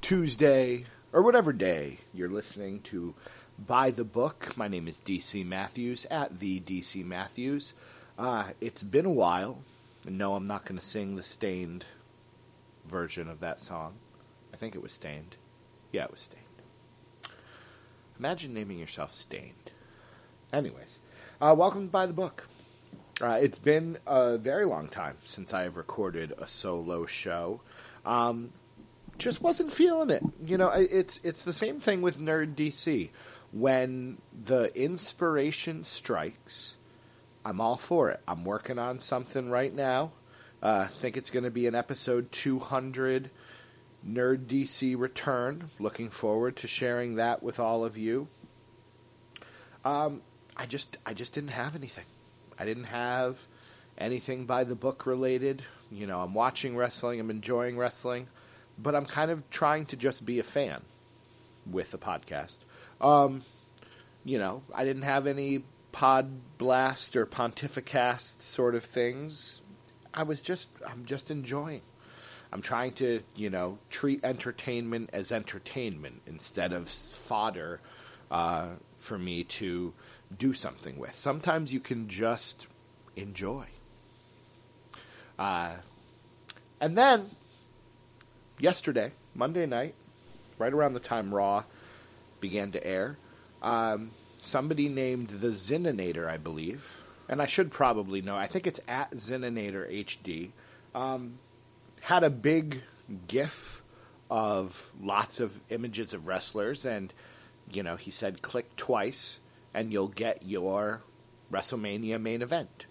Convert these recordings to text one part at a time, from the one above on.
Tuesday, or whatever day you're listening to By the Book. My name is DC Matthews at the DC Matthews. Uh, it's been a while. No, I'm not going to sing the Staind version of that song. I think it was Staind. Yeah, it was Staind. Imagine naming yourself Staind. Anyways, uh, welcome to By the Book. Uh, it's been a very long time since I have recorded a solo show. Um, just wasn't feeling it. You know, it's it's the same thing with Nerd DC. When the inspiration strikes, I'm all for it. I'm working on something right now. Uh, I think it's going to be an episode 200 Nerd DC return. Looking forward to sharing that with all of you. Um, I just I just didn't have anything. I didn't have anything by the book related. You know, I'm watching wrestling, I'm enjoying wrestling, but I'm kind of trying to just be a fan with the podcast. Um, you know, I didn't have any pod blast or pontificast sort of things. I was just I'm just enjoying. I'm trying to, you know, treat entertainment as entertainment instead of fodder uh, for me to do something with. Sometimes you can just enjoy. Uh, and then, yesterday, Monday night, right around the time Raw began to air, um, somebody named the Zininator, I believe, and I should probably know. I think it's at Zininator HD. Um, had a big GIF of lots of images of wrestlers, and you know, he said, "Click twice, and you'll get your WrestleMania main event."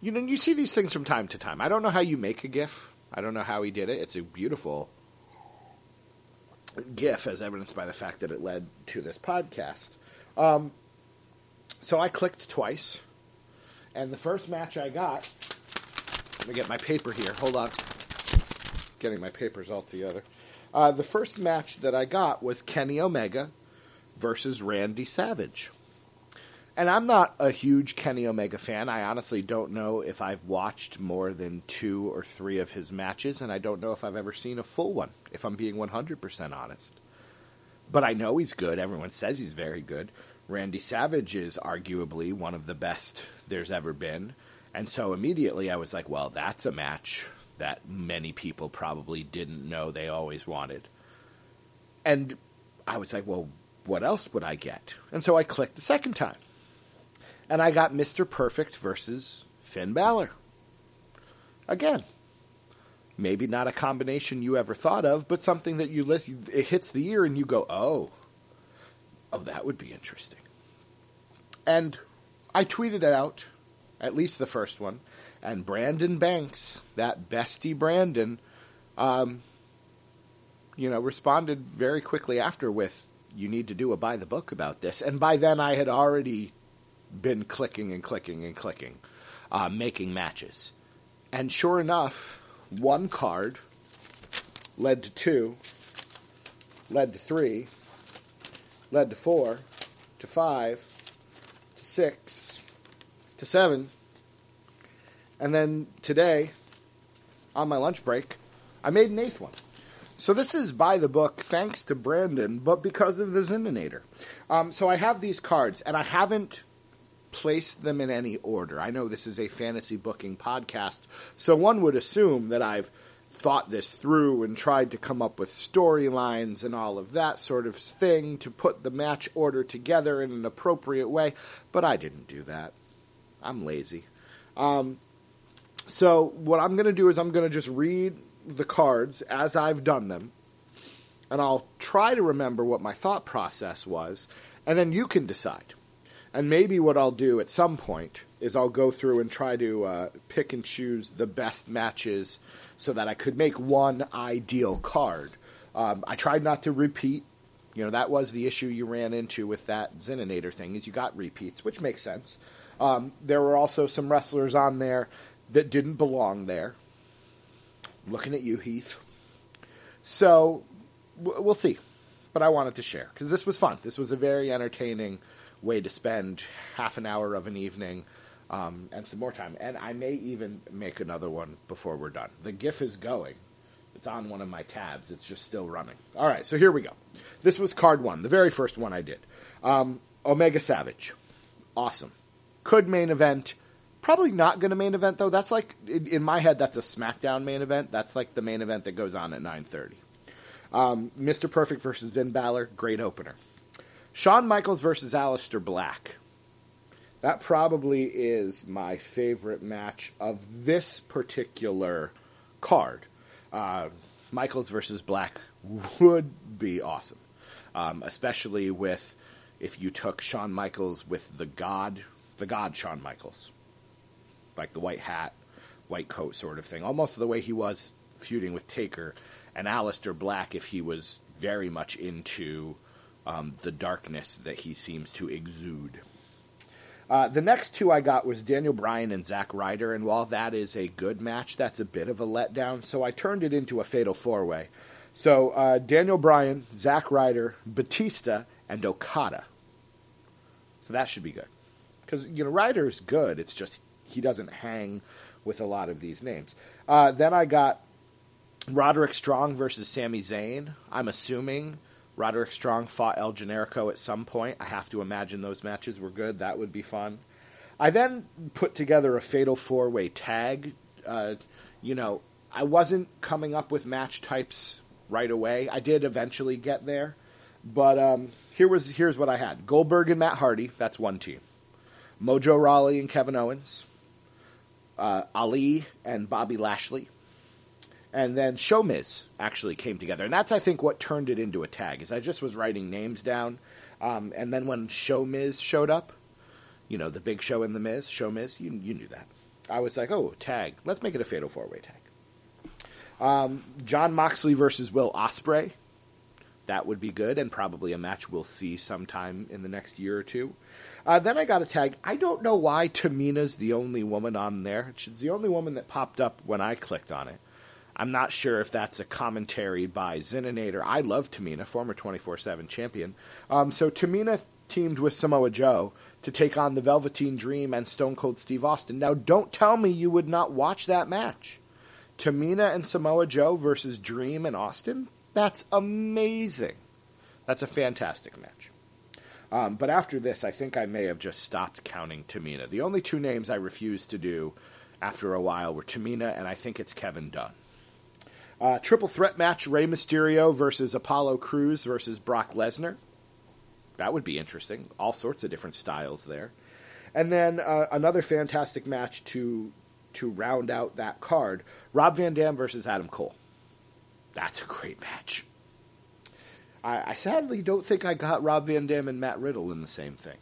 You know, you see these things from time to time. I don't know how you make a GIF. I don't know how he did it. It's a beautiful GIF, as evidenced by the fact that it led to this podcast. Um, so I clicked twice, and the first match I got. Let me get my paper here. Hold on. Getting my papers all together. Uh, the first match that I got was Kenny Omega versus Randy Savage. And I'm not a huge Kenny Omega fan. I honestly don't know if I've watched more than two or three of his matches, and I don't know if I've ever seen a full one, if I'm being 100% honest. But I know he's good. Everyone says he's very good. Randy Savage is arguably one of the best there's ever been. And so immediately I was like, well, that's a match that many people probably didn't know they always wanted. And I was like, well, what else would I get? And so I clicked the second time. And I got Mr. Perfect versus Finn Balor. Again, maybe not a combination you ever thought of, but something that you listen, it hits the ear and you go, oh, oh, that would be interesting. And I tweeted it out, at least the first one, and Brandon Banks, that bestie Brandon, um, you know, responded very quickly after with, you need to do a by the book about this. And by then I had already been clicking and clicking and clicking, uh, making matches. And sure enough, one card led to two, led to three, led to four, to five, to six, to seven. And then today, on my lunch break, I made an eighth one. So this is by the book, thanks to Brandon, but because of the Zininator. Um, so I have these cards, and I haven't placed them in any order. I know this is a fantasy booking podcast, so one would assume that I've thought this through and tried to come up with storylines and all of that sort of thing to put the match order together in an appropriate way, but I didn't do that. I'm lazy. Um, so what I'm going to do is I'm going to just read the cards as I've done them, and I'll try to remember what my thought process was, and then you can decide. And maybe what I'll do at some point is I'll go through and try to uh, pick and choose the best matches so that I could make one ideal card. Um, I tried not to repeat. You know, that was the issue you ran into with that Zeninator thing, is you got repeats, which makes sense. Um, there were also some wrestlers on there that didn't belong there. I'm looking at you, Heath. So we'll see. But I wanted to share because this was fun. This was a very entertaining way to spend half an hour of an evening um, and some more time. And I may even make another one before we're done. The GIF is going. It's on one of my tabs. It's just still running. All right, so here we go. This was card one, the very first one I did. Um, Omega Savage. Awesome. Could main event. Probably not going to main event though. That's like in, my head. That's a SmackDown main event. That's like the main event that goes on at nine thirty. Um, Mr. Perfect versus Finn Balor, great opener. Shawn Michaels versus Aleister Black. That probably is my favorite match of this particular card. Uh, Michaels versus Black would be awesome, um, especially with if you took Shawn Michaels with the God, the God Shawn Michaels, like the white hat, white coat sort of thing, almost the way he was feuding with Taker, and Aleister Black if he was very much into um, the darkness that he seems to exude. Uh, the next two I got was Daniel Bryan and Zack Ryder, and while that is a good match, that's a bit of a letdown. So I turned it into a fatal four way. So uh, Daniel Bryan, Zack Ryder, Batista, and Okada. So that should be good because you know Ryder's good. It's just he doesn't hang with a lot of these names. Uh, then I got Roderick Strong versus Sami Zayn. I'm assuming Roderick Strong fought El Generico at some point. I have to imagine those matches were good. That would be fun. I then put together a fatal four way tag. Uh, you know, I wasn't coming up with match types right away. I did eventually get there, but um, here was here's what I had: Goldberg and Matt Hardy. That's one team. Mojo Rawley and Kevin Owens. Uh, Ali and Bobby Lashley and then Showmiz actually came together, and that's I think what turned it into a tag. Is I just was writing names down, um, and then when Showmiz showed up, you know the Big Show and the Miz, Showmiz, you you knew that. I was like, oh, tag. Let's make it a fatal four way tag. Um, Jon Moxley versus Will Ospreay, That would be good, and probably a match we'll see sometime in the next year or two. Uh, then I got a tag. I don't know why Tamina's the only woman on there. She's the only woman that popped up when I clicked on it. I'm not sure if that's a commentary by Zeninator. I love Tamina, former 24 7 champion. Um, so Tamina teamed with Samoa Joe to take on the Velveteen Dream and Stone Cold Steve Austin. Now, don't tell me you would not watch that match. Tamina and Samoa Joe versus Dream and Austin? That's amazing. That's a fantastic match. Um, but after this, I think I may have just stopped counting Tamina. The only two names I refused to do after a while were Tamina and I think it's Kevin Dunn. Uh, triple threat match: Rey Mysterio versus Apollo Crews versus Brock Lesnar. That would be interesting. All sorts of different styles there. And then uh, another fantastic match to to round out that card: Rob Van Dam versus Adam Cole. That's a great match. I, I sadly don't think I got Rob Van Dam and Matt Riddle in the same thing.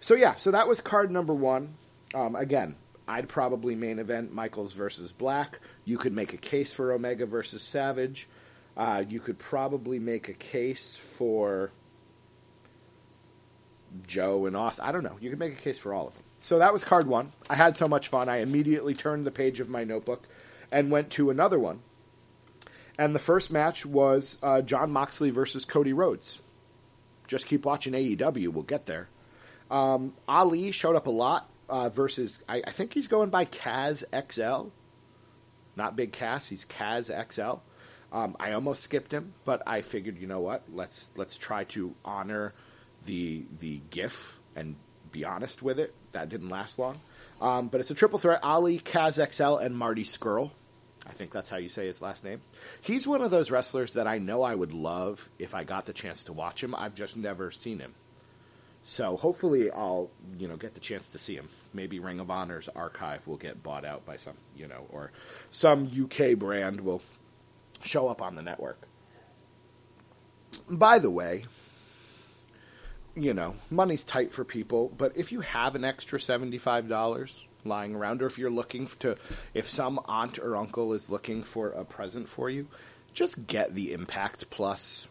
So yeah, so that was card number one. Um, again, I'd probably main event Michaels versus Black. You could make a case for Omega versus Savage. Uh, you could probably make a case for Joe and Austin. I don't know. You could make a case for all of them. So that was card one. I had so much fun. I immediately turned the page of my notebook and went to another one. And the first match was uh, Jon Moxley versus Cody Rhodes. Just keep watching AEW. We'll get there. Um, Ali showed up a lot uh, versus I, I, think he's going by Kaz XL, not Big Cass. He's Kaz XL. Um, I almost skipped him, but I figured, you know what? Let's let's try to honor the the GIF and be honest with it. That didn't last long, um, but it's a triple threat: Ali, Kaz XL, and Marty Scurll. I think that's how you say his last name. He's one of those wrestlers that I know I would love if I got the chance to watch him. I've just never seen him. So hopefully I'll, you know, get the chance to see him. Maybe Ring of Honor's archive will get bought out by some, you know, or some UK brand will show up on the network. By the way, you know, money's tight for people, but if you have an extra $75 lying around, or if you're looking to, if some aunt or uncle is looking for a present for you, just get the Impact Plus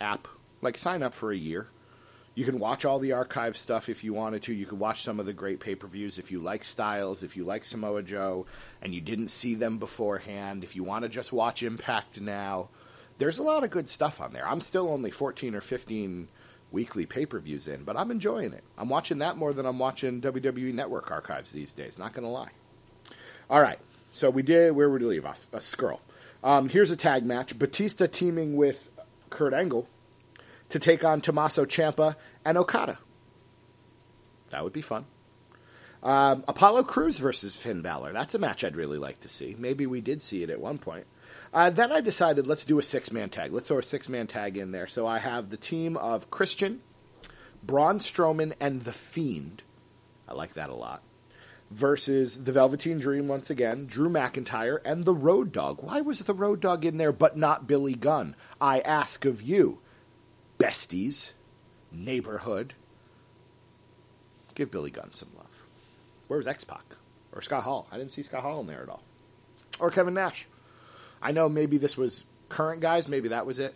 app. Like, sign up for a year. You can watch all the archive stuff if you wanted to. You could watch some of the great pay per views if you like Styles, if you like Samoa Joe, and you didn't see them beforehand. If you want to just watch Impact now, there's a lot of good stuff on there. I'm still only 14 or 15 weekly pay per views in, but I'm enjoying it. I'm watching that more than I'm watching WWE Network archives these days, not going to lie. All right, so we did, where would we leave off? A Scurll. Um, here's a tag match Batista teaming with Kurt Angle to take on Tommaso Ciampa and Okada. That would be fun. Um, Apollo Crews versus Finn Balor. That's a match I'd really like to see. Maybe we did see it at one point. Uh, then I decided let's do a six man tag. Let's throw a six man tag in there. So I have the team of Christian, Braun Strowman, and The Fiend. I like that a lot. Versus the Velveteen Dream once again, Drew McIntyre, and the Road Dog. Why was the Road Dog in there but not Billy Gunn? I ask of you, besties, neighborhood. Give Billy Gunn some love. Where's X Pac? Or Scott Hall? I didn't see Scott Hall in there at all. Or Kevin Nash. I know maybe this was current guys. Maybe that was it.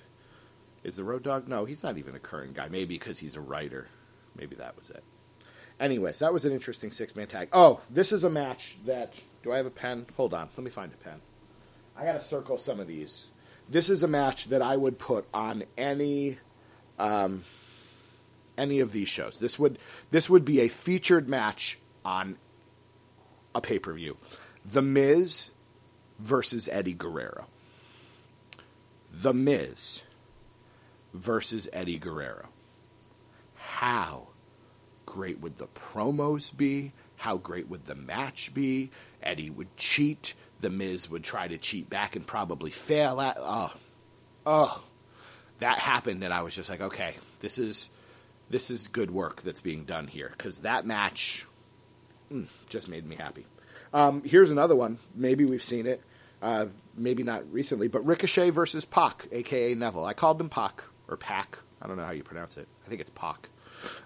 Is the Road Dog? No, he's not even a current guy. Maybe because he's a writer. Maybe that was it. Anyways, that was an interesting six man tag. Oh, this is a match that. Do I have a pen? Hold on. Let me find a pen. I got to circle some of these. This is a match that I would put on any. Um, any of these shows. This would this would be a featured match on a pay per view. The Miz versus Eddie Guerrero. The Miz versus Eddie Guerrero. How great would the promos be? How great would the match be? Eddie would cheat. The Miz would try to cheat back and probably fail at. Oh, oh, that happened, and I was just like, okay, this is this is good work that's being done here because that match mm, just made me happy. Um, here's another one. Maybe we've seen it. Uh, maybe not recently, but Ricochet versus Pac, aka Neville. I called him Pac or Pac. I don't know how you pronounce it. I think it's Pac.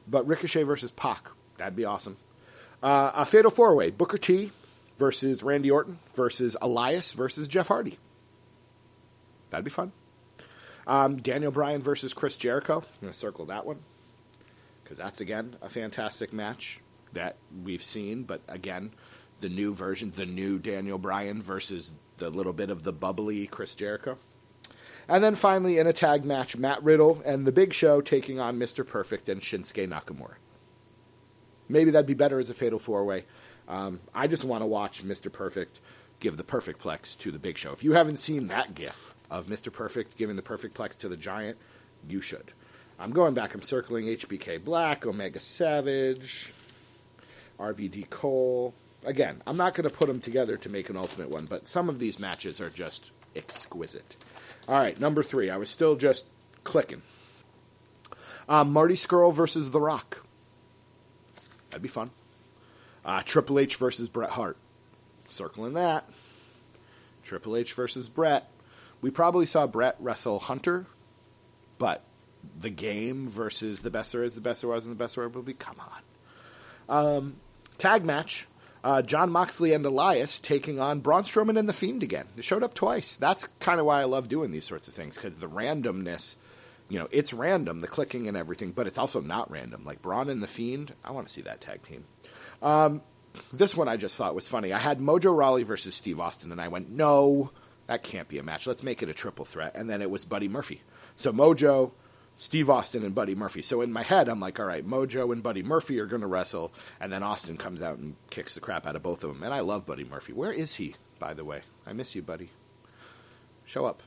But Ricochet versus Pac. That'd be awesome. Uh, a fatal four way Booker T versus Randy Orton versus Elias versus Jeff Hardy. That'd be fun. Um, Daniel Bryan versus Chris Jericho. I'm going to circle that one because that's, again, a fantastic match that we've seen. But again, the new version, the new Daniel Bryan versus the little bit of the bubbly Chris Jericho. And then finally, in a tag match, Matt Riddle and The Big Show taking on Mr. Perfect and Shinsuke Nakamura. Maybe that'd be better as a fatal four way. Um, I just want to watch Mr. Perfect give the perfect plex to The Big Show. If you haven't seen that gif of Mr. Perfect giving the perfect plex to the Giant, you should. I'm going back, I'm circling HBK Black, Omega Savage, RVD Cole, again, I'm not going to put them together to make an ultimate one, but some of these matches are just exquisite. All right, number three. I was still just clicking. Um, Marty Scurll versus The Rock. That'd be fun. Uh, Triple H versus Bret Hart. Circling that. Triple H versus Bret. We probably saw Bret wrestle Hunter, but the game versus the best there is, the best there was, and the best there will be. Come on. Um, tag match uh, Jon Moxley and Elias taking on Braun Strowman and The Fiend again. It showed up twice. That's kind of why I love doing these sorts of things because the randomness, you know, it's random, the clicking and everything, but it's also not random. Like Braun and The Fiend, I want to see that tag team. Um, this one I just thought was funny. I had Mojo Rawley versus Steve Austin, and I went, no, that can't be a match. Let's make it a triple threat. And then it was Buddy Murphy. So Mojo, Steve Austin and Buddy Murphy. So in my head, I'm like, all right, Mojo and Buddy Murphy are going to wrestle, and then Austin comes out and kicks the crap out of both of them. And I love Buddy Murphy. Where is he, by the way? I miss you, Buddy. Show up.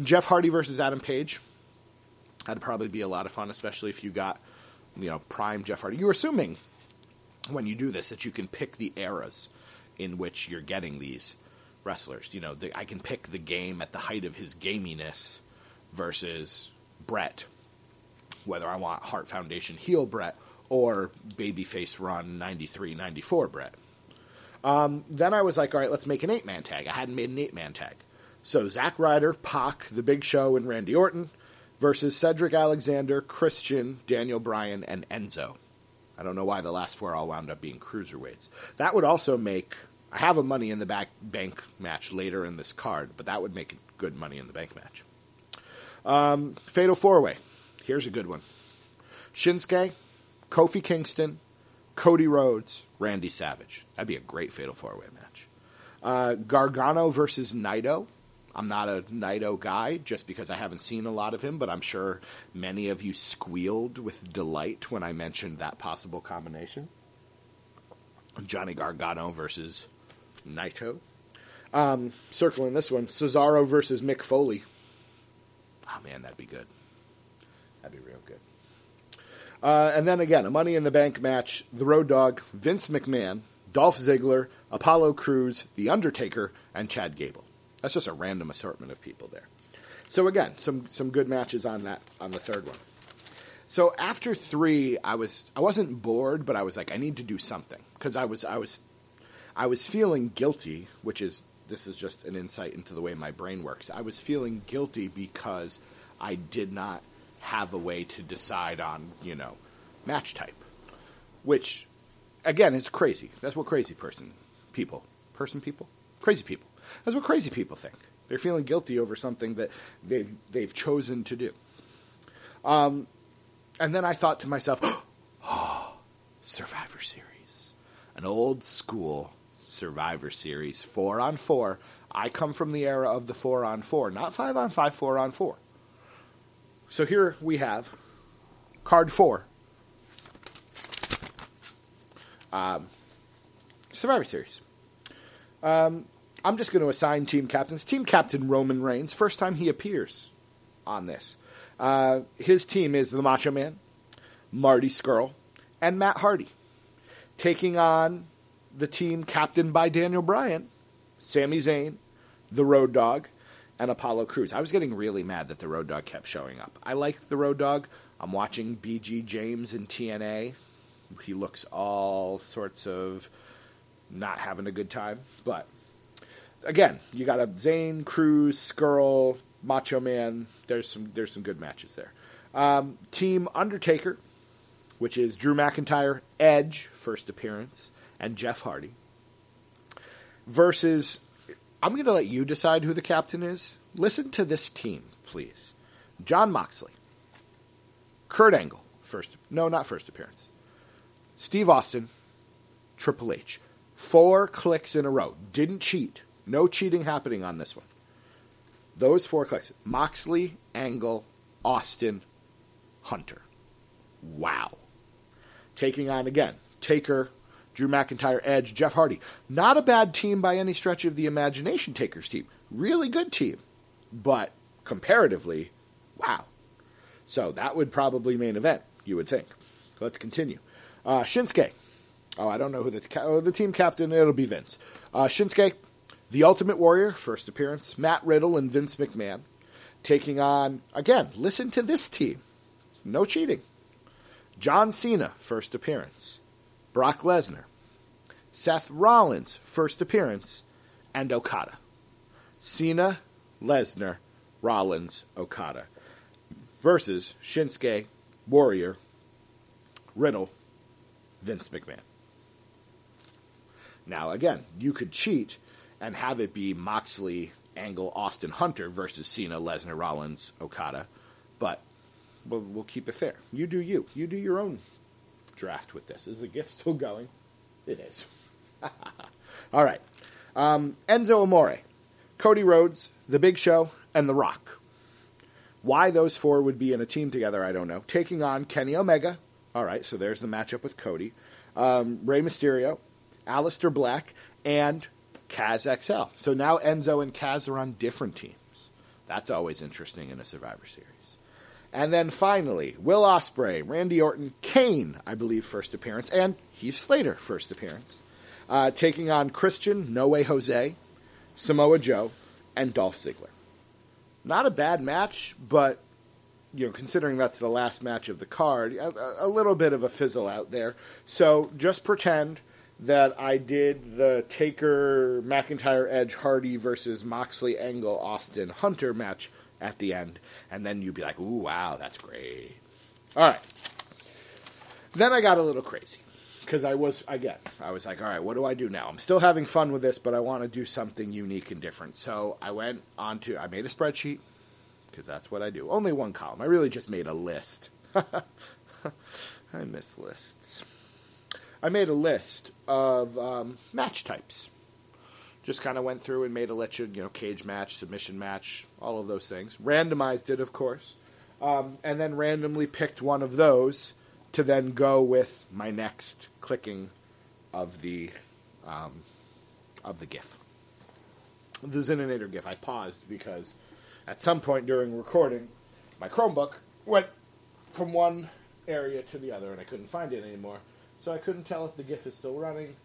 Jeff Hardy versus Adam Page. That'd probably be a lot of fun, especially if you got, you know, prime Jeff Hardy. You're assuming when you do this that you can pick the eras in which you're getting these wrestlers. You know, the, I can pick the game at the height of his gaminess versus Bret, whether I want Hart Foundation heel Bret or babyface run 93 94 Bret. Um, then I was like, all right, let's make an eight man tag. I hadn't made an eight man tag. So Zack Ryder, Pac, The Big Show, and Randy Orton versus Cedric Alexander, Christian, Daniel Bryan, and Enzo. I don't know why the last four all wound up being cruiserweights. That would also make. I have a Money in the back Bank match later in this card, but that would make a good Money in the Bank match. Um, Fatal Four Way. Here's a good one Shinsuke, Kofi Kingston, Cody Rhodes, Randy Savage. That'd be a great Fatal Four Way match. Uh, Gargano versus Naito. I'm not a Naito guy just because I haven't seen a lot of him, but I'm sure many of you squealed with delight when I mentioned that possible combination. Johnny Gargano versus Naito. Um, circling this one, Cesaro versus Mick Foley. Oh man, that'd be good. That'd be real good. Uh, and then again, a Money in the Bank match: The Road Dog, Vince McMahon, Dolph Ziggler, Apollo Crews, The Undertaker, and Chad Gable. That's just a random assortment of people there. So again, some some good matches on that on the third one. So after three, I was I wasn't bored, but I was like, I need to do something because I was I was I was feeling guilty, which is this is just an insight into the way my brain works. I was feeling guilty because I did not have a way to decide on you know match type, which again is crazy. That's what crazy person people person people crazy people that's what crazy people think. They're feeling guilty over something that they they've chosen to do. Um, and then I thought to myself, oh, Survivor Series, an old school Survivor Series, four on four. I come from the era of the four on four, not five on five, four on four. So here we have card four. Um, Survivor Series. Um, I'm just going to assign team captains. Team captain Roman Reigns, first time he appears on this. Uh, his team is the Macho Man, Marty Scurll, and Matt Hardy. Taking on the team captained by Daniel Bryan, Sami Zayn, the Road Dog, and Apollo Crews. I was getting really mad that the Road Dog kept showing up. I like the Road Dog. I'm watching BG James in TNA. He looks all sorts of not having a good time, but again, you got a Zayn, Crews, Scurll, Macho Man. There's some there's some good matches there. Um, Team Undertaker, which is Drew McIntyre, Edge, first appearance, and Jeff Hardy. Versus, I'm going to let you decide who the captain is. Listen to this team, please. Jon Moxley, Kurt Angle, first no, not first appearance. Steve Austin, Triple H. Four clicks in a row. Didn't cheat. No cheating happening on this one. Those four clicks Moxley, Angle, Austin, Hunter. Wow. Taking on again Taker, Drew McIntyre, Edge, Jeff Hardy. Not a bad team by any stretch of the imagination, Taker's team. Really good team. But comparatively, wow. So that would probably main event, you would think. Let's continue. Uh, Shinsuke. Oh, I don't know who the, oh, the team captain. It'll be Vince. Uh, Shinsuke, the Ultimate Warrior, first appearance, Matt Riddle and Vince McMahon, taking on, again, listen to this team. No cheating. John Cena, first appearance. Brock Lesnar. Seth Rollins, first appearance. And Okada. Cena, Lesnar, Rollins, Okada. Versus Shinsuke, Warrior, Riddle, Vince McMahon. Now, again, you could cheat and have it be Moxley, Angle, Austin, Hunter versus Cena, Lesnar, Rollins, Okada. But we'll, we'll keep it fair. You do you. You do your own draft with this. Is the gift still going? It is. All right. Um, Enzo Amore, Cody Rhodes, The Big Show, and The Rock. Why those four would be in a team together, I don't know. Taking on Kenny Omega. All right, so there's the matchup with Cody. Um, Rey Mysterio, Aleister Black, and Kaz XL. So now Enzo and Kaz are on different teams. That's always interesting in a Survivor Series. And then finally, Will Ospreay, Randy Orton, Kane, I believe, first appearance, and Heath Slater, first appearance, uh, taking on Christian, No Way Jose, Samoa Joe, and Dolph Ziggler. Not a bad match, but you know, considering that's the last match of the card, a, a little bit of a fizzle out there. So just pretend that I did the Taker, McIntyre, Edge, Hardy versus Moxley, Angle, Austin, Hunter match at the end, and then you'd be like, "Ooh, wow, that's great." All right. Then I got a little crazy because I was again, I was like, "All right, what do I do now?" I'm still having fun with this, but I want to do something unique and different. So I went on to I made a spreadsheet because that's what I do. Only one column. I really just made a list. I miss lists. I made a list of um, match types. Just kind of went through and made a list, you know, cage match, submission match, all of those things. Randomized it, of course, um, and then randomly picked one of those to then go with my next clicking of the um, of the GIF. The Zininator GIF. I paused because at some point during recording, my Chromebook went from one area to the other, and I couldn't find it anymore. So I couldn't tell if the GIF is still running,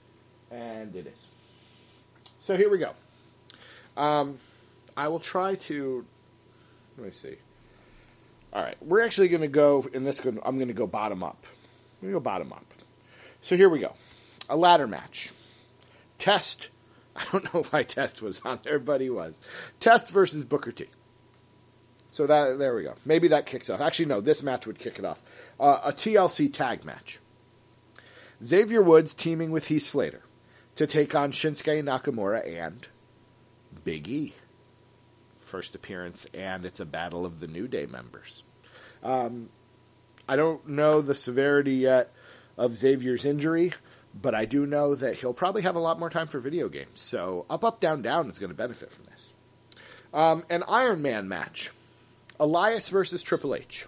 and it is. So here we go. Um, I will try to. Let me see. All right, we're actually going to go in this. I'm going to go bottom up. To go bottom up. So here we go. A ladder match. Test. I don't know why Test was on there, but he was. Test versus Booker T. So that there we go. Maybe that kicks off. Actually, no. This match would kick it off. Uh, a TLC tag match. Xavier Woods teaming with Heath Slater to take on Shinsuke Nakamura and Big E. First appearance, and it's a battle of the New Day members. Um, I don't know the severity yet of Xavier's injury, but I do know that he'll probably have a lot more time for video games. So up, up, down, down is going to benefit from this. Um, an Iron Man match Elias versus Triple H.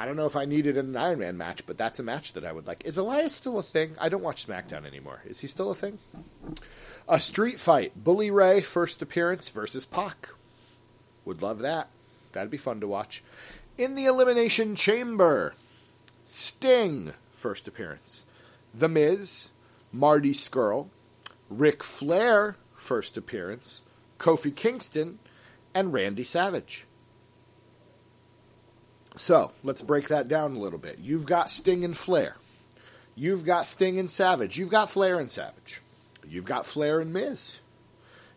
I don't know if I needed an Iron Man match, but that's a match that I would like. Is Elias still a thing? I don't watch SmackDown anymore. Is he still a thing? A street fight. Bully Ray, first appearance versus Pac. Would love that. That'd be fun to watch. In the Elimination Chamber, Sting, first appearance. The Miz, Marty Scurll, Ric Flair, first appearance. Kofi Kingston, and Randy Savage. So let's break that down a little bit. You've got Sting and Flair. You've got Sting and Savage. You've got Flair and Savage. You've got Flair and Miz.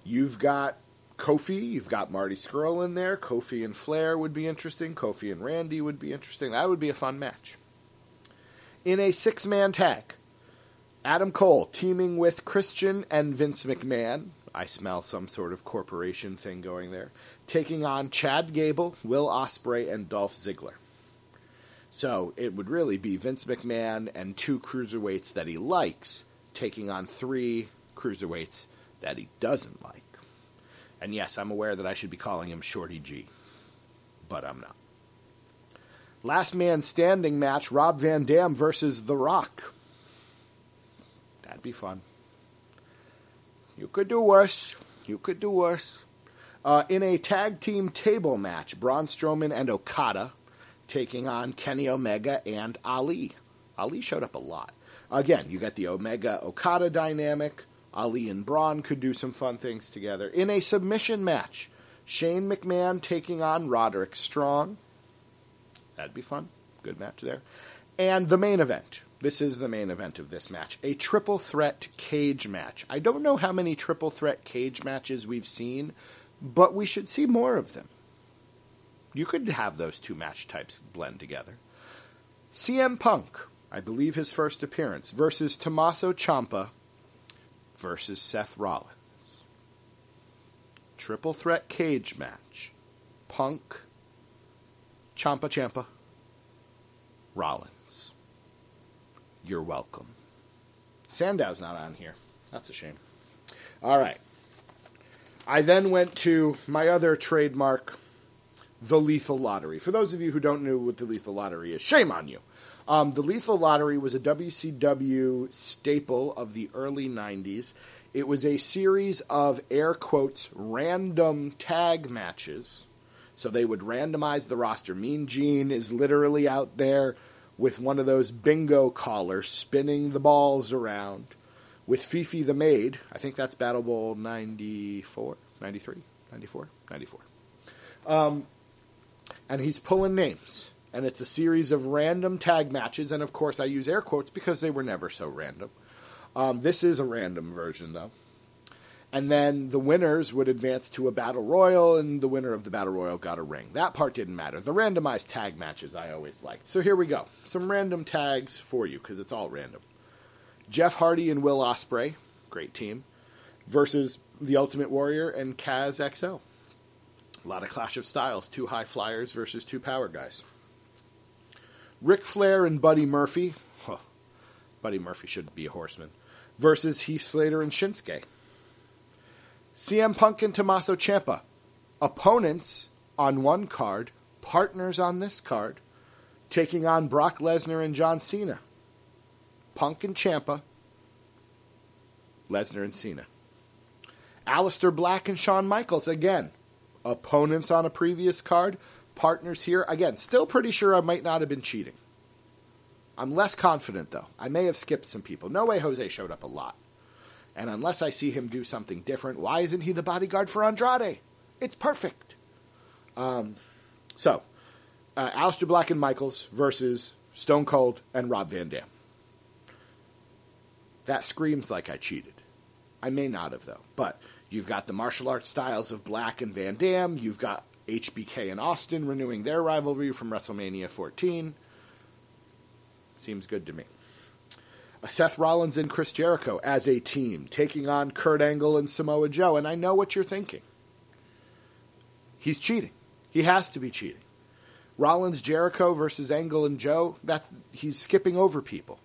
You've got Kofi. You've got Marty Scurll in there. Kofi and Flair would be interesting. Kofi and Randy would be interesting. That would be a fun match. In a six man tag, Adam Cole teaming with Christian and Vince McMahon. I smell some sort of corporation thing going there taking on Chad Gable, Will Ospreay, and Dolph Ziggler. So it would really be Vince McMahon and two cruiserweights that he likes taking on three cruiserweights that he doesn't like. And yes, I'm aware that I should be calling him Shorty G, but I'm not. Last man standing match Rob Van Dam versus The Rock. That'd be fun. You could do worse. You could do worse. Uh, in a tag team table match, Braun Strowman and Okada taking on Kenny Omega and Ali. Ali showed up a lot. Again, you got the Omega Okada dynamic. Ali and Braun could do some fun things together. In a submission match, Shane McMahon taking on Roderick Strong. That'd be fun. Good match there. And the main event. This is the main event of this match. A triple threat cage match. I don't know how many triple threat cage matches we've seen but we should see more of them. You could have those two match types blend together. CM Punk, I believe his first appearance, versus Tommaso Ciampa versus Seth Rollins. Triple threat cage match. Punk, Ciampa Ciampa, Rollins. You're welcome. Sandow's not on here. That's a shame. All right. I then went to my other trademark, the Lethal Lottery. For those of you who don't know what the Lethal Lottery is, shame on you. Um, the Lethal Lottery was a WCW staple of the early 90s. It was a series of air quotes random tag matches. So they would randomize the roster. Mean Gene is literally out there with one of those bingo collars spinning the balls around with Fifi the Maid. I think that's Battle Bowl 94, 93, 94, 94. Um, and he's pulling names. And it's a series of random tag matches. And of course, I use air quotes because they were never so random. Um, this is a random version, though. And then the winners would advance to a battle royal, and the winner of the battle royal got a ring. That part didn't matter. The randomized tag matches I always liked. So here we go. Some random tags for you because it's all random. Jeff Hardy and Will Ospreay, great team, versus the Ultimate Warrior and Kaz XL. A lot of clash of styles. Two high flyers versus two power guys. Ric Flair and Buddy Murphy. Huh. Buddy Murphy should be a horseman. Versus Heath Slater and Shinsuke. CM Punk and Tommaso Ciampa. Opponents on one card, partners on this card, taking on Brock Lesnar and John Cena. Punk and Ciampa, Lesnar and Cena. Aleister Black and Shawn Michaels again. Opponents on a previous card, partners here. Again, still pretty sure I might not have been cheating. I'm less confident though. I may have skipped some people. No way Jose showed up a lot. And unless I see him do something different, why isn't he the bodyguard for Andrade? It's perfect. Um, so, uh, Aleister Black and Michaels versus Stone Cold and Rob Van Dam. That screams like I cheated. I may not have, though. But you've got the martial arts styles of Black and Van Dam. You've got HBK and Austin renewing their rivalry from WrestleMania 14. Seems good to me. Seth Rollins and Chris Jericho as a team, taking on Kurt Angle and Samoa Joe. And I know what you're thinking. He's cheating. He has to be cheating. Rollins, Jericho versus Angle and Joe, that's he's skipping over people.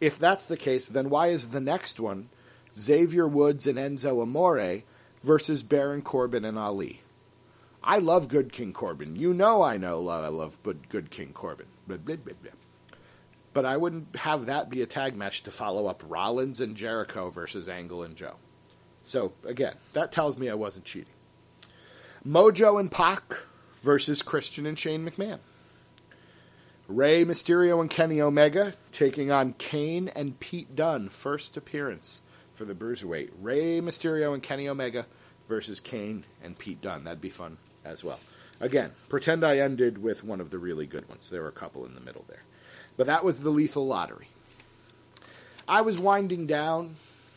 If that's the case, then why is the next one Xavier Woods and Enzo Amore versus Baron Corbin and Ali? I love Good King Corbin. You know I know I love Good King Corbin. Blah, blah, blah, but I wouldn't have that be a tag match to follow up Rollins and Jericho versus Angle and Joe. So again, that tells me I wasn't cheating. Mojo and Pac versus Christian and Shane McMahon. Rey Mysterio and Kenny Omega taking on Kane and Pete Dunne. First appearance for the Bruiserweight. Rey Mysterio and Kenny Omega versus Kane and Pete Dunne. That'd be fun as well. Again, pretend I ended with one of the really good ones. There were a couple in the middle there. But that was the lethal lottery. I was winding down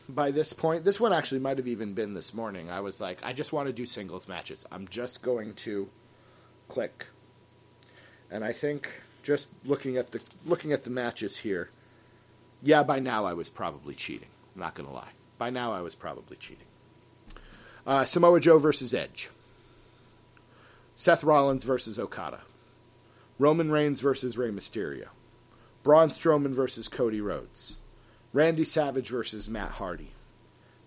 by this point. This one actually might have even been this morning. I was like, I just want to do singles matches. I'm just going to click. And I think just looking at the looking at the matches here, yeah, by now I was probably cheating. I'm not going to lie. By now I was probably cheating. Uh, Samoa Joe versus Edge. Seth Rollins versus Okada. Roman Reigns versus Rey Mysterio. Braun Strowman versus Cody Rhodes. Randy Savage versus Matt Hardy.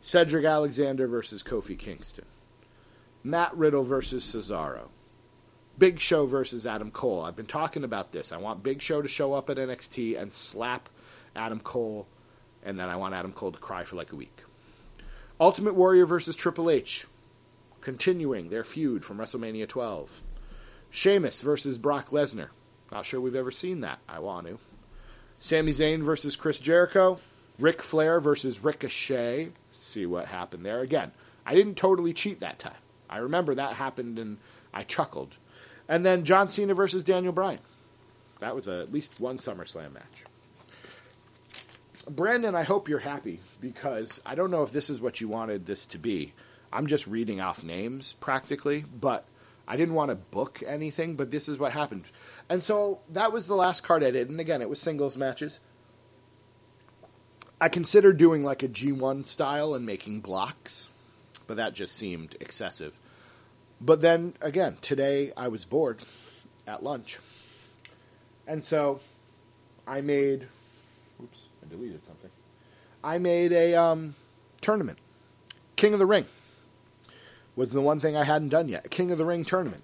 Cedric Alexander versus Kofi Kingston. Matt Riddle versus Cesaro. Big Show versus Adam Cole. I've been talking about this. I want Big Show to show up at NXT and slap Adam Cole, and then I want Adam Cole to cry for like a week. Ultimate Warrior versus Triple H. Continuing their feud from WrestleMania 12. Sheamus versus Brock Lesnar. Not sure we've ever seen that. I want to. Sami Zayn versus Chris Jericho. Ric Flair versus Ricochet. See what happened there. Again, I didn't totally cheat that time. I remember that happened and I chuckled. And then John Cena versus Daniel Bryan. That was a, at least one SummerSlam match. Brandon, I hope you're happy because I don't know if this is what you wanted this to be. I'm just reading off names practically, but I didn't want to book anything, but this is what happened. And so that was the last card I did. And again, it was singles matches. I considered doing like a G1 style and making blocks, but that just seemed excessive. But then again, today I was bored at lunch. And so I made oops, I deleted something. I made a um, tournament. King of the Ring was the one thing I hadn't done yet. King of the Ring tournament.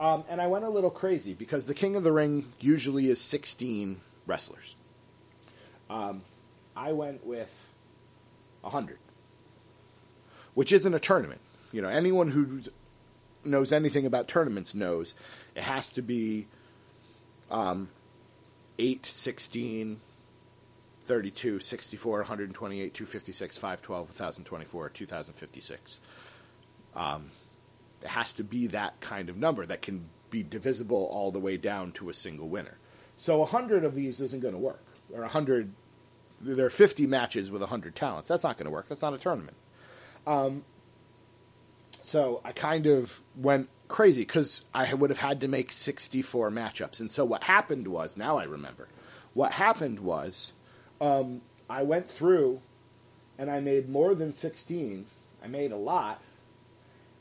Um, and I went a little crazy because the King of the Ring usually is 16 wrestlers. Um, I went with 100, which isn't a tournament. You know, anyone who knows anything about tournaments knows it has to be um, 8, 16, 32, 64, 128, 256, 512, 1024, 2056. Um, it has to be that kind of number that can be divisible all the way down to a single winner. So 100 of these isn't going to work. Or 100, there are 50 matches with 100 talents. That's not going to work. That's not a tournament. Um, so I kind of went crazy because I would have had to make 64 matchups. And so what happened was, now I remember, what happened was um, I went through and I made more than 16. I made a lot.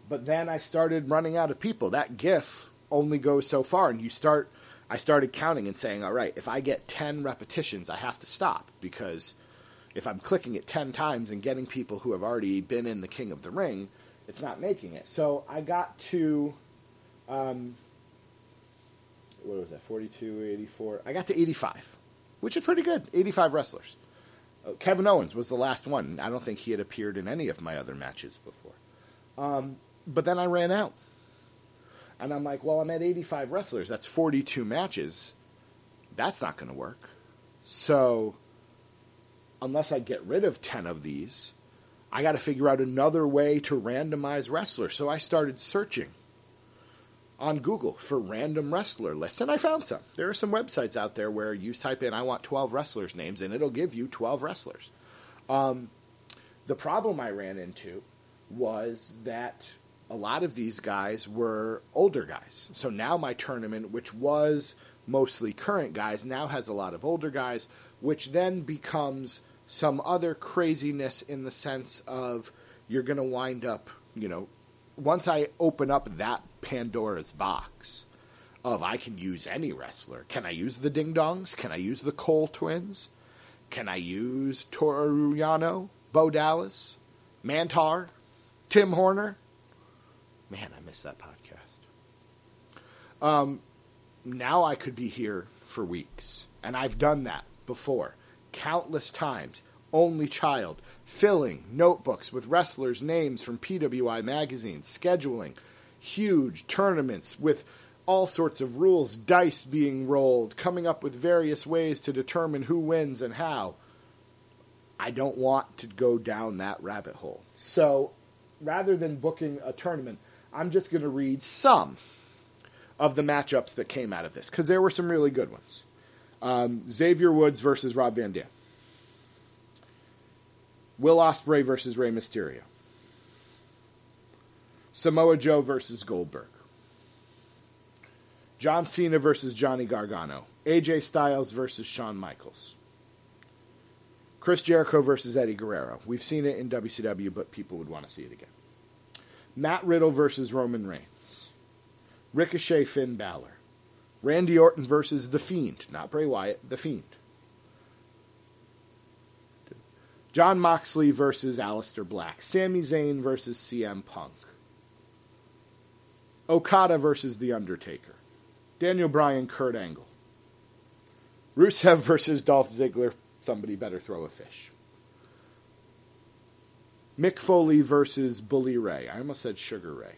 But then I started running out of people. That GIF only goes so far. And you start, I started counting and saying, all right, if I get 10 repetitions, I have to stop because if I'm clicking it 10 times and getting people who have already been in the King of the Ring, it's not making it. So I got to, um, what was that, 42, 84? I got to 85, which is pretty good. 85 wrestlers. Uh, Kevin Owens was the last one. I don't think he had appeared in any of my other matches before. Um, but then I ran out. And I'm like, well, I'm at 85 wrestlers. That's 42 matches. That's not going to work. So, unless I get rid of 10 of these, I got to figure out another way to randomize wrestlers. So I started searching on Google for random wrestler lists, and I found some. There are some websites out there where you type in, I want 12 wrestlers' names, and it'll give you 12 wrestlers. Um, the problem I ran into was that a lot of these guys were older guys. So now my tournament, which was mostly current guys, now has a lot of older guys, which then becomes some other craziness in the sense of you're going to wind up, you know, once I open up that Pandora's box of I can use any wrestler. Can I use the Ding Dongs? Can I use the Cole twins? Can I use Toru Yano, Bo Dallas, Mantaur, Tim Horner? Man, I miss that podcast. Um, now I could be here for weeks, and I've done that before countless times. Only Child, filling notebooks with wrestlers' names from PWI magazines, scheduling huge tournaments with all sorts of rules, dice being rolled, coming up with various ways to determine who wins and how. I don't want to go down that rabbit hole. So rather than booking a tournament, I'm just going to read some of the matchups that came out of this because there were some really good ones. Um, Xavier Woods versus Rob Van Dam. Will Ospreay versus Rey Mysterio. Samoa Joe versus Goldberg. John Cena versus Johnny Gargano. AJ Styles versus Shawn Michaels. Chris Jericho versus Eddie Guerrero. We've seen it in WCW, but people would want to see it again. Matt Riddle versus Roman Reigns. Ricochet Finn Balor. Randy Orton versus The Fiend, not Bray Wyatt, The Fiend. Jon Moxley versus Aleister Black. Sami Zayn versus CM Punk. Okada versus The Undertaker. Daniel Bryan, Kurt Angle. Rusev versus Dolph Ziggler. Somebody better throw a fish. Mick Foley versus Bully Ray. I almost said Sugar Ray.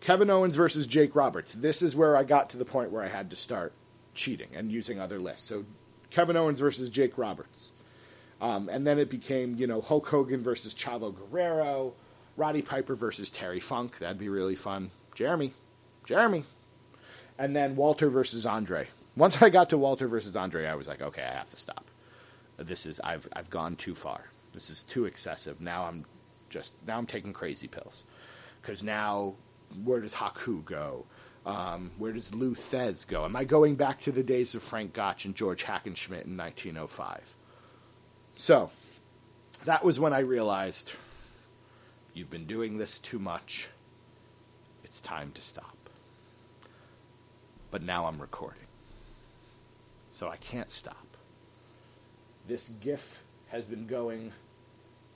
Kevin Owens versus Jake Roberts. This is where I got to the point where I had to start cheating and using other lists. So Kevin Owens versus Jake Roberts. Um, and then it became, you know, Hulk Hogan versus Chavo Guerrero, Roddy Piper versus Terry Funk. That'd be really fun. Jeremy. Jeremy. And then Walter versus Andre. Once I got to Walter versus Andre, I was like, okay, I have to stop. This is I've I've gone too far. This is too excessive. Now I'm just now I'm taking crazy pills. Cuz now where does Haku go? Um, where does Lou Thesz go? Am I going back to the days of Frank Gotch and George Hackenschmidt in 1905? So, that was when I realized you've been doing this too much. It's time to stop. But now I'm recording. So I can't stop. This GIF has been going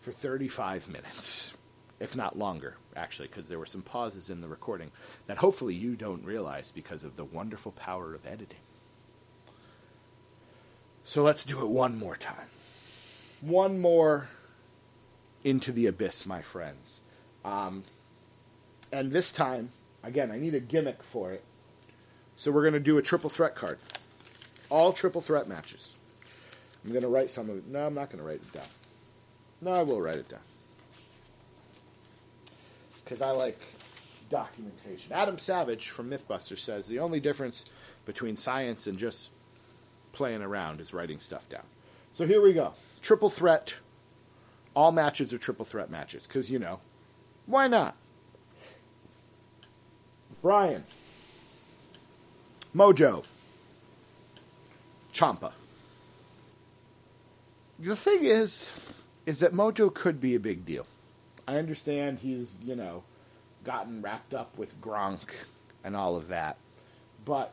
for 35 minutes if not longer, actually, because there were some pauses in the recording that hopefully you don't realize because of the wonderful power of editing. So let's do it one more time. One more into the abyss, my friends. Um, and this time, again, I need a gimmick for it. So we're going to do a triple threat card. All triple threat matches. I'm going to write some of it. No, I'm not going to write it down. No, I will write it down. Because I like documentation. Adam Savage from Mythbusters says the only difference between science and just playing around is writing stuff down. So here we go. Triple threat. All matches are triple threat matches. Because, you know, why not? Bryan. Mojo. Ciampa. The thing is, is that Mojo could be a big deal. I understand he's, you know, gotten wrapped up with Gronk and all of that. But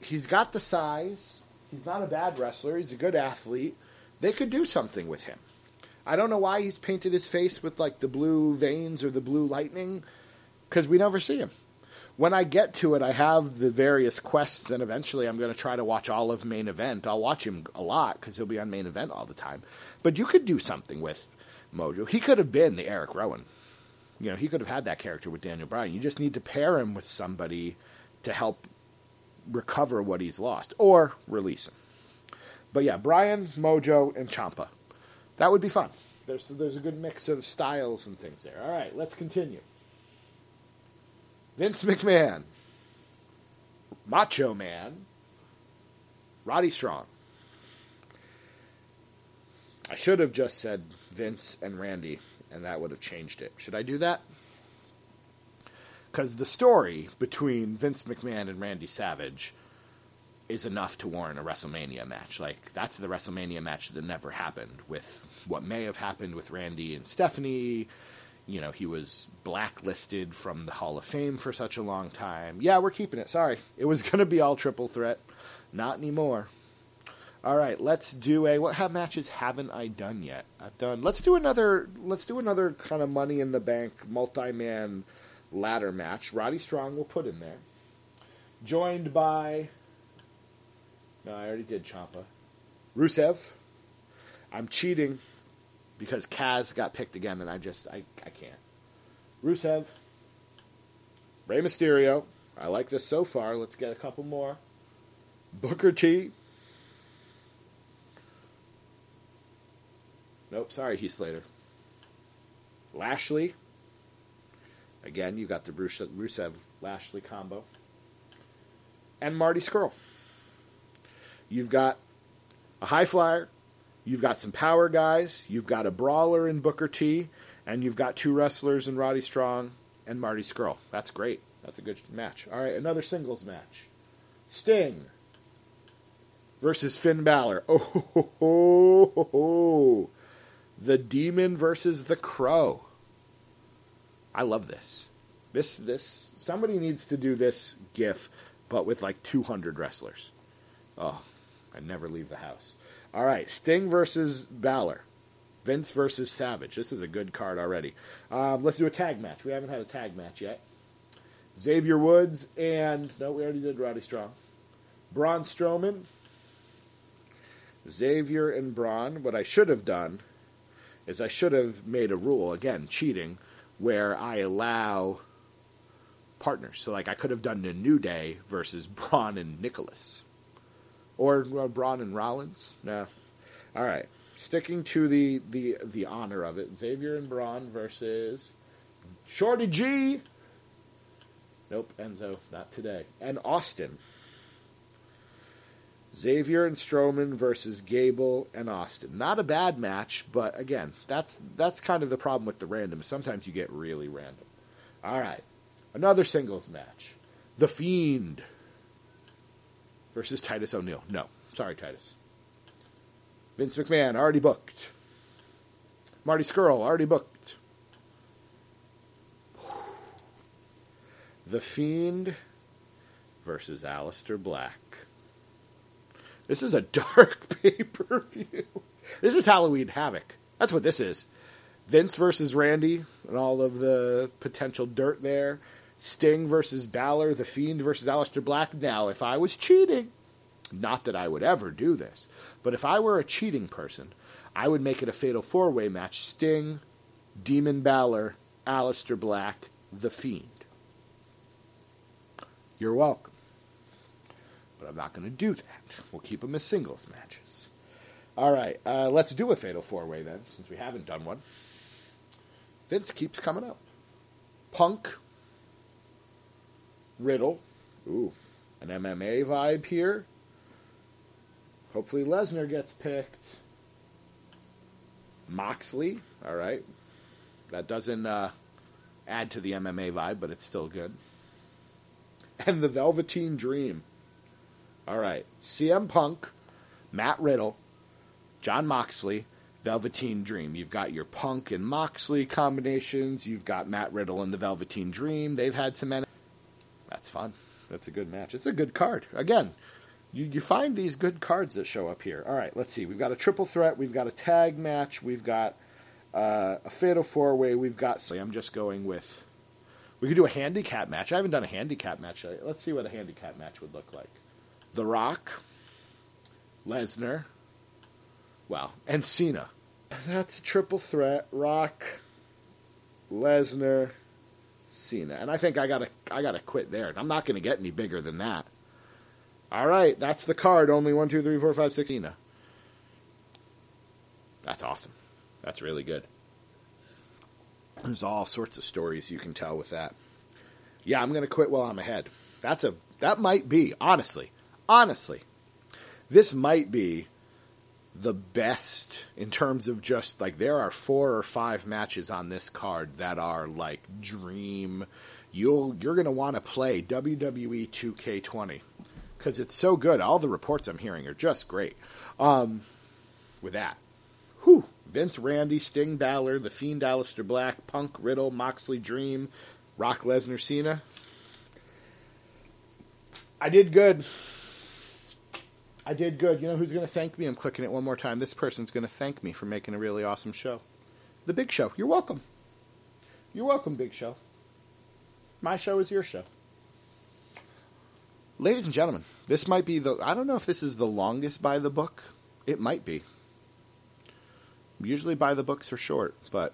he's got the size. He's not a bad wrestler. He's a good athlete. They could do something with him. I don't know why he's painted his face with like the blue veins or the blue lightning because we never see him. When I get to it, I have the various quests, and eventually I'm going to try to watch all of main event. I'll watch him a lot because he'll be on main event all the time. But you could do something with Mojo. He could have been the Eric Rowan. You know, he could have had that character with Daniel Bryan. You just need to pair him with somebody to help recover what he's lost or release him. But yeah, Bryan, Mojo, and Ciampa. That would be fun. There's there's a good mix of styles and things there. All right, let's continue. Vince McMahon, Macho Man, Roddy Strong. I should have just said Vince and Randy, and that would have changed it. Should I do that? Because the story between Vince McMahon and Randy Savage is enough to warrant a WrestleMania match. Like, that's the WrestleMania match that never happened with what may have happened with Randy and Stephanie. You know, he was blacklisted from the Hall of Fame for such a long time. Yeah, we're keeping it. Sorry. It was going to be all triple threat. Not anymore. All right, let's do a what matches haven't I done yet? I've done. Let's do another. Let's do another kind of Money in the Bank multi-man ladder match. Roddy Strong will put in there, joined by. No, I already did Ciampa. Rusev. I'm cheating because Kaz got picked again, and I just I I can't. Rusev. Rey Mysterio. I like this so far. Let's get a couple more. Booker T. Nope, sorry, Heath Slater. Lashley. Again, you got the Rusev Lashley combo. And Marty Scurll. You've got a high flyer, you've got some power guys, you've got a brawler in Booker T, and you've got two wrestlers in Roddy Strong and Marty Scurll. That's great. That's a good match. All right, another singles match. Sting versus Finn Balor. Oh, ho, ho, ho, the Demon versus the Crow. I love this. This this somebody needs to do this gif, but with like 200 wrestlers. Oh, I never leave the house. All right, Sting versus Balor. Vince versus Savage. This is a good card already. Um, let's do a tag match. We haven't had a tag match yet. Xavier Woods and no, we already did Roddy Strong. Braun Strowman. Xavier and Braun. What I should have done is I should have made a rule again, cheating, where I allow partners. So like I could have done the New Day versus Braun and Nicholas, or uh, Braun and Rollins. No, all right. Sticking to the the the honor of it, Xavier and Braun versus Shorty G. Nope, Enzo, not today. And Austin. Xavier and Strowman versus Gable and Austin. Not a bad match, but again, that's that's kind of the problem with the random. Sometimes you get really random. All right, another singles match: The Fiend versus Titus O'Neil. No, sorry, Titus. Vince McMahon already booked. Marty Scurll already booked. The Fiend versus Aleister Black. This is a dark pay per view. This is Halloween Havoc. That's what this is. Vince versus Randy and all of the potential dirt there. Sting versus Balor, The Fiend versus Aleister Black. Now, if I was cheating, not that I would ever do this, but if I were a cheating person, I would make it a fatal four way match Sting, Demon Balor, Aleister Black, The Fiend. You're welcome but I'm not going to do that. We'll keep them as singles matches. All right, uh, let's do a fatal four way then, since we haven't done one. Vince keeps coming up. Punk, Riddle, ooh, an MMA vibe here. Hopefully Lesnar gets picked. Moxley, all right. That doesn't uh, add to the MMA vibe, but it's still good. And the Velveteen Dream. All right. CM Punk, Matt Riddle, Jon Moxley, Velveteen Dream. You've got your Punk and Moxley combinations. You've got Matt Riddle and the Velveteen Dream. They've had some. That's fun. That's a good match. It's a good card. Again, you, you find these good cards that show up here. All right, let's see. We've got a triple threat. We've got a tag match. We've got uh, a fatal four way. We've got. So I'm just going with. We could do a handicap match. I haven't done a handicap match. Yet. Let's see what a handicap match would look like. The Rock, Lesnar, well, and Cena. That's a triple threat. Rock, Lesnar, Cena. And I think I gotta I gotta quit there. I'm not gonna get any bigger than that. All right, that's the card. Only one, two, three, four, five, six. Cena. That's awesome. That's really good. There's all sorts of stories you can tell with that. Yeah, I'm gonna quit while I'm ahead. That's a that might be honestly, honestly, this might be the best in terms of just like there are four or five matches on this card that are like dream. You'll you're gonna want to play WWE 2K20 because it's so good. All the reports I'm hearing are just great. Um, with that, whew, Vince, Randy, Sting, Balor, The Fiend, Aleister Black, Punk, Riddle, Moxley, Dream, Rock, Lesnar, Cena. I did good. I did good. You know who's going to thank me? I'm clicking it one more time. This person's going to thank me for making a really awesome show. The Big Show. You're welcome. You're welcome, Big Show. My show is your show. Ladies and gentlemen, this might be the. I don't know if this is the longest by the book. It might be. Usually by the books are short, but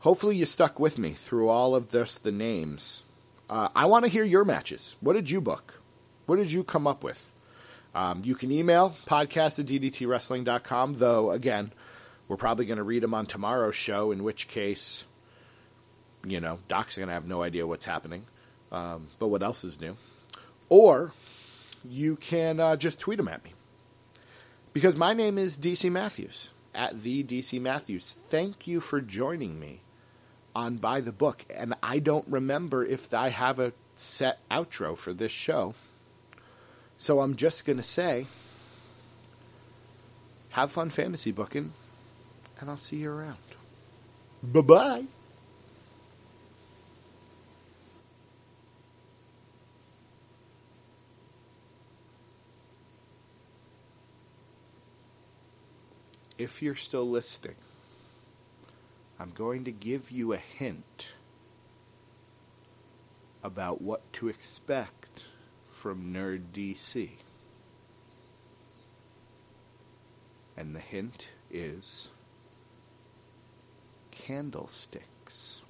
hopefully you stuck with me through all of this, the names. Uh, I want to hear your matches. What did you book? What did you come up with? Um, you can email podcast at ddtwrestling.com, though, again, we're probably going to read them on tomorrow's show, in which case, you know, Doc's going to have no idea what's happening. Um, but what else is new? Or you can uh, just tweet them at me. Because my name is DC Matthews, at the DC Matthews. Thank you for joining me on By the Book. And I don't remember if I have a set outro for this show. So I'm just going to say, have fun fantasy booking, and I'll see you around. Bye bye. If you're still listening, I'm going to give you a hint about what to expect from Nerd DC. And the hint is candlesticks.